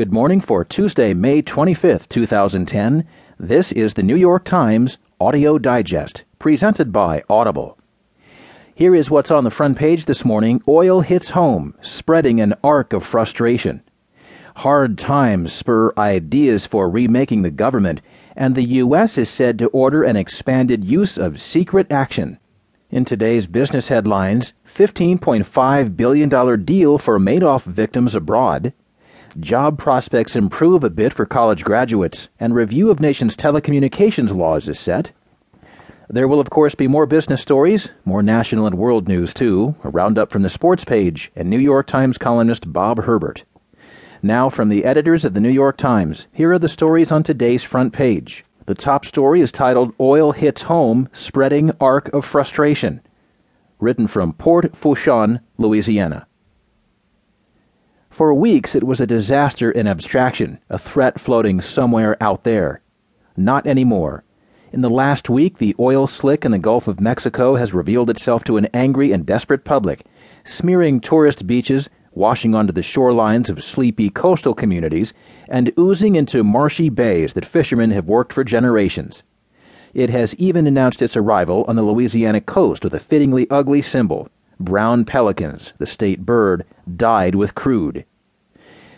Good morning for Tuesday, May 25th, 2010. This is the New York Times Audio Digest, presented by Audible. Here is what's on the front page this morning Oil hits home, spreading an arc of frustration. Hard times spur ideas for remaking the government, and the U.S. is said to order an expanded use of secret action. In today's business headlines, $15.5 billion deal for Madoff victims abroad job prospects improve a bit for college graduates, and review of nation's telecommunications laws is set. There will, of course, be more business stories, more national and world news, too, a roundup from the sports page, and New York Times columnist Bob Herbert. Now, from the editors of the New York Times, here are the stories on today's front page. The top story is titled Oil Hits Home Spreading Arc of Frustration. Written from Port Fourchon, Louisiana. For weeks, it was a disaster in abstraction, a threat floating somewhere out there. Not anymore. In the last week, the oil slick in the Gulf of Mexico has revealed itself to an angry and desperate public, smearing tourist beaches, washing onto the shorelines of sleepy coastal communities, and oozing into marshy bays that fishermen have worked for generations. It has even announced its arrival on the Louisiana coast with a fittingly ugly symbol brown pelicans, the state bird, dyed with crude.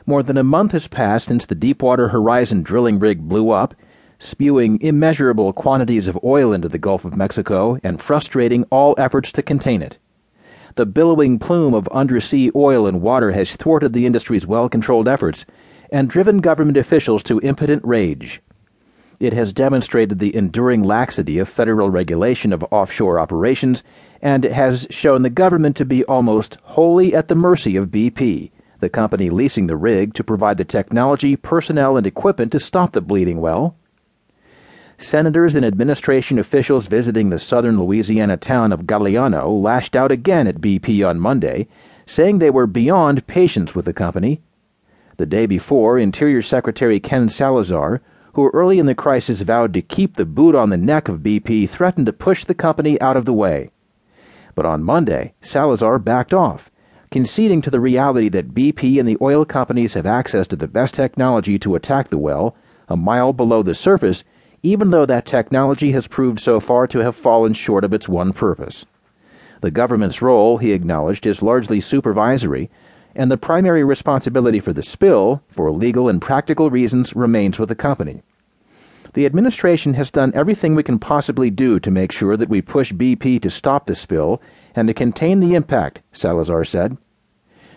More than a month has passed since the Deepwater Horizon drilling rig blew up, spewing immeasurable quantities of oil into the Gulf of Mexico and frustrating all efforts to contain it. The billowing plume of undersea oil and water has thwarted the industry's well controlled efforts and driven government officials to impotent rage. It has demonstrated the enduring laxity of federal regulation of offshore operations and it has shown the government to be almost wholly at the mercy of BP the company leasing the rig to provide the technology, personnel, and equipment to stop the bleeding well. Senators and administration officials visiting the southern Louisiana town of Galliano lashed out again at BP on Monday, saying they were beyond patience with the company. The day before, Interior Secretary Ken Salazar, who early in the crisis vowed to keep the boot on the neck of BP, threatened to push the company out of the way. But on Monday, Salazar backed off conceding to the reality that BP and the oil companies have access to the best technology to attack the well, a mile below the surface, even though that technology has proved so far to have fallen short of its one purpose. The government's role, he acknowledged, is largely supervisory, and the primary responsibility for the spill, for legal and practical reasons, remains with the company. The administration has done everything we can possibly do to make sure that we push BP to stop the spill and to contain the impact, Salazar said.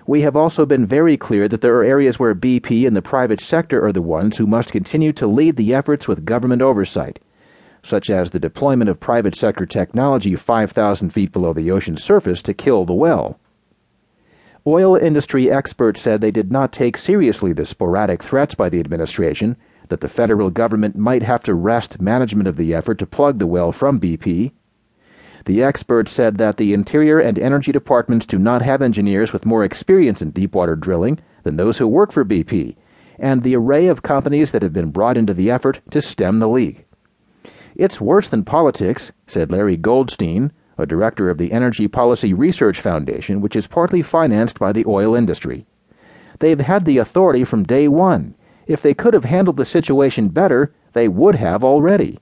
We have also been very clear that there are areas where BP and the private sector are the ones who must continue to lead the efforts with government oversight, such as the deployment of private sector technology 5,000 feet below the ocean's surface to kill the well. Oil industry experts said they did not take seriously the sporadic threats by the administration that the federal government might have to wrest management of the effort to plug the well from BP the experts said that the Interior and Energy Departments do not have engineers with more experience in deepwater drilling than those who work for BP, and the array of companies that have been brought into the effort to stem the leak. It's worse than politics, said Larry Goldstein, a director of the Energy Policy Research Foundation, which is partly financed by the oil industry. They've had the authority from day one. If they could have handled the situation better, they would have already.